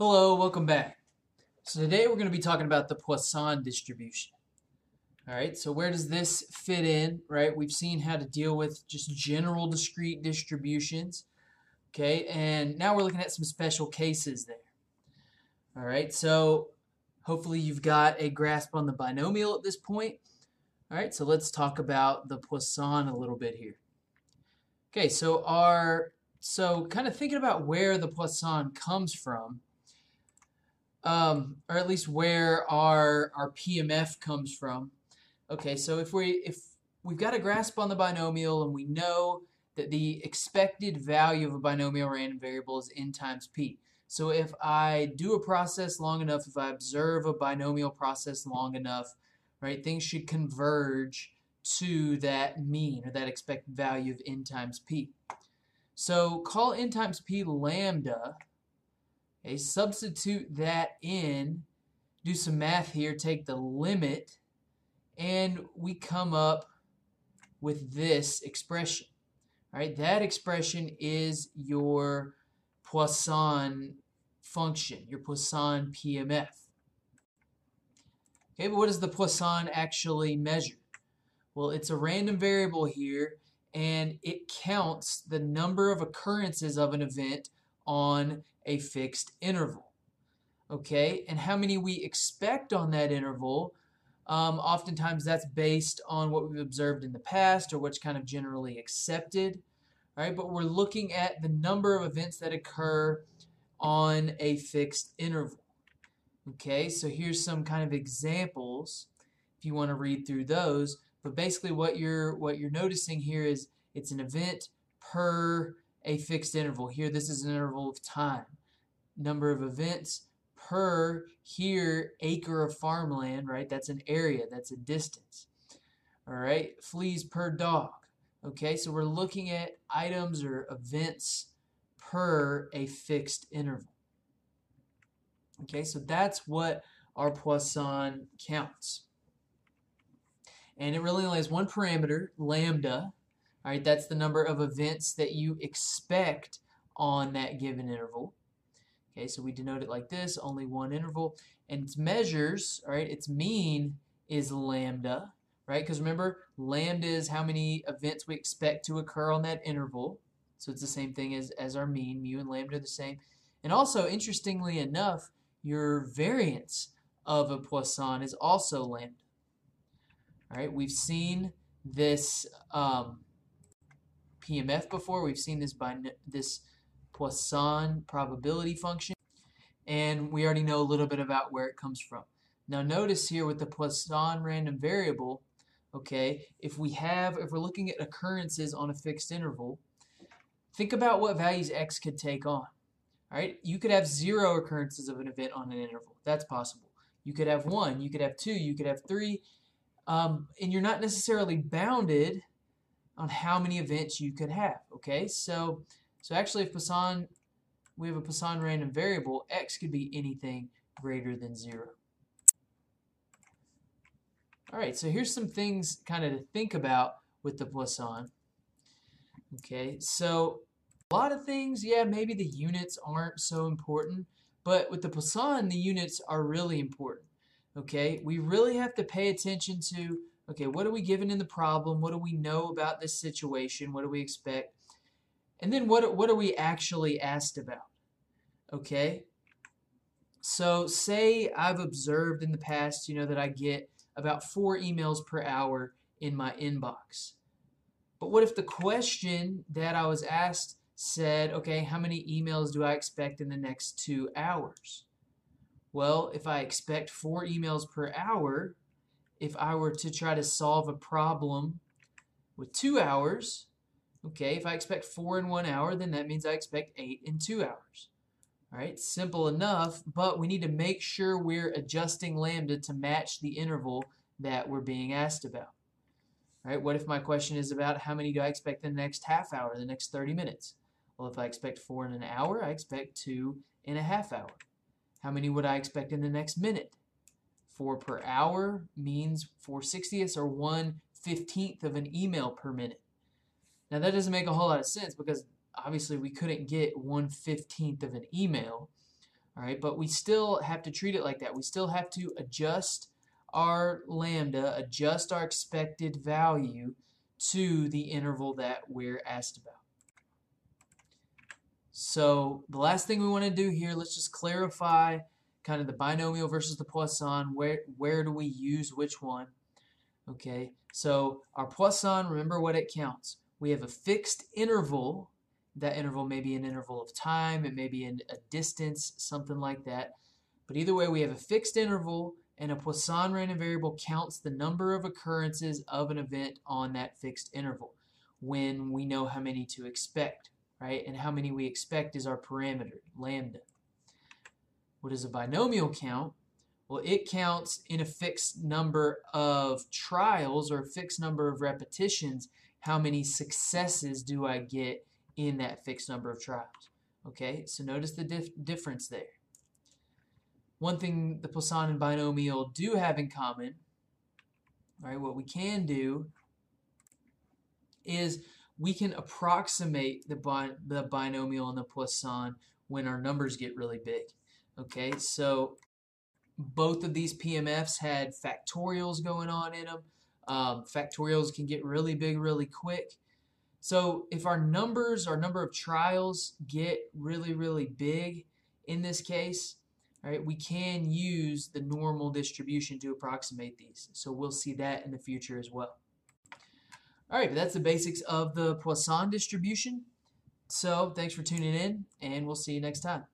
Hello, welcome back. So today we're going to be talking about the Poisson distribution. All right, so where does this fit in, right? We've seen how to deal with just general discrete distributions, okay? And now we're looking at some special cases there. All right, so hopefully you've got a grasp on the binomial at this point. All right, so let's talk about the Poisson a little bit here. Okay, so our so kind of thinking about where the Poisson comes from, um, or at least where our our PMF comes from. Okay, so if we if we've got a grasp on the binomial and we know that the expected value of a binomial random variable is n times p. So if I do a process long enough, if I observe a binomial process long enough, right, things should converge to that mean or that expected value of n times p. So call n times p lambda Okay, substitute that in, do some math here, take the limit, and we come up with this expression. All right, that expression is your Poisson function, your Poisson PMF. Okay, but what does the Poisson actually measure? Well, it's a random variable here, and it counts the number of occurrences of an event on a fixed interval. Okay, and how many we expect on that interval, um, oftentimes that's based on what we've observed in the past or what's kind of generally accepted. All right, but we're looking at the number of events that occur on a fixed interval. Okay, so here's some kind of examples if you want to read through those. But basically what you're what you're noticing here is it's an event per a fixed interval. Here this is an interval of time number of events per here acre of farmland, right? That's an area, that's a distance. All right, fleas per dog. Okay, so we're looking at items or events per a fixed interval. Okay, so that's what our Poisson counts. And it really only has one parameter, lambda. All right, that's the number of events that you expect on that given interval. Okay, so we denote it like this, only one interval. And its measures, all right, its mean is lambda, right? Because remember, lambda is how many events we expect to occur on that interval. So it's the same thing as, as our mean. Mu and lambda are the same. And also, interestingly enough, your variance of a Poisson is also lambda. All right, we've seen this um, PMF before. We've seen this by this Poisson probability function, and we already know a little bit about where it comes from. Now notice here with the Poisson random variable, okay, if we have, if we're looking at occurrences on a fixed interval, think about what values x could take on. All right, you could have zero occurrences of an event on an interval. That's possible. You could have one, you could have two, you could have three, um, and you're not necessarily bounded on how many events you could have. Okay, so so actually if Poisson, we have a Poisson random variable, x could be anything greater than 0. Alright, so here's some things kind of to think about with the Poisson. Okay, so a lot of things, yeah, maybe the units aren't so important, but with the Poisson, the units are really important. Okay, we really have to pay attention to, okay, what are we given in the problem? What do we know about this situation? What do we expect? And then what, what are we actually asked about? Okay? So say I've observed in the past, you know, that I get about four emails per hour in my inbox. But what if the question that I was asked said, okay, how many emails do I expect in the next two hours? Well, if I expect four emails per hour, if I were to try to solve a problem with two hours, Okay, if I expect 4 in 1 hour, then that means I expect 8 in 2 hours. All right, simple enough, but we need to make sure we're adjusting lambda to match the interval that we're being asked about. All right, what if my question is about how many do I expect in the next half hour, the next 30 minutes? Well, if I expect 4 in an hour, I expect 2 in a half hour. How many would I expect in the next minute? 4 per hour means 4 sixtieths or 1 15th of an email per minute. Now that doesn't make a whole lot of sense because obviously we couldn't get 1 15th of an email. All right, but we still have to treat it like that. We still have to adjust our lambda, adjust our expected value to the interval that we're asked about. So the last thing we want to do here, let's just clarify kind of the binomial versus the Poisson. Where, where do we use which one? Okay, so our Poisson, remember what it counts. We have a fixed interval. That interval may be an interval of time, it may be in a distance, something like that. But either way, we have a fixed interval, and a Poisson random variable counts the number of occurrences of an event on that fixed interval when we know how many to expect right? And how many we expect is our parameter, lambda. What is a binomial count? Well, it counts in a fixed number of trials or a fixed number of repetitions. How many successes do I get in that fixed number of trials? Okay, so notice the dif difference there. One thing the Poisson and binomial do have in common, right, what we can do is we can approximate the, bi the binomial and the Poisson when our numbers get really big. Okay, so both of these PMFs had factorials going on in them. Um, factorials can get really big really quick. So if our numbers, our number of trials get really, really big in this case, right, we can use the normal distribution to approximate these. So we'll see that in the future as well. All right, but that's the basics of the Poisson distribution. So thanks for tuning in, and we'll see you next time.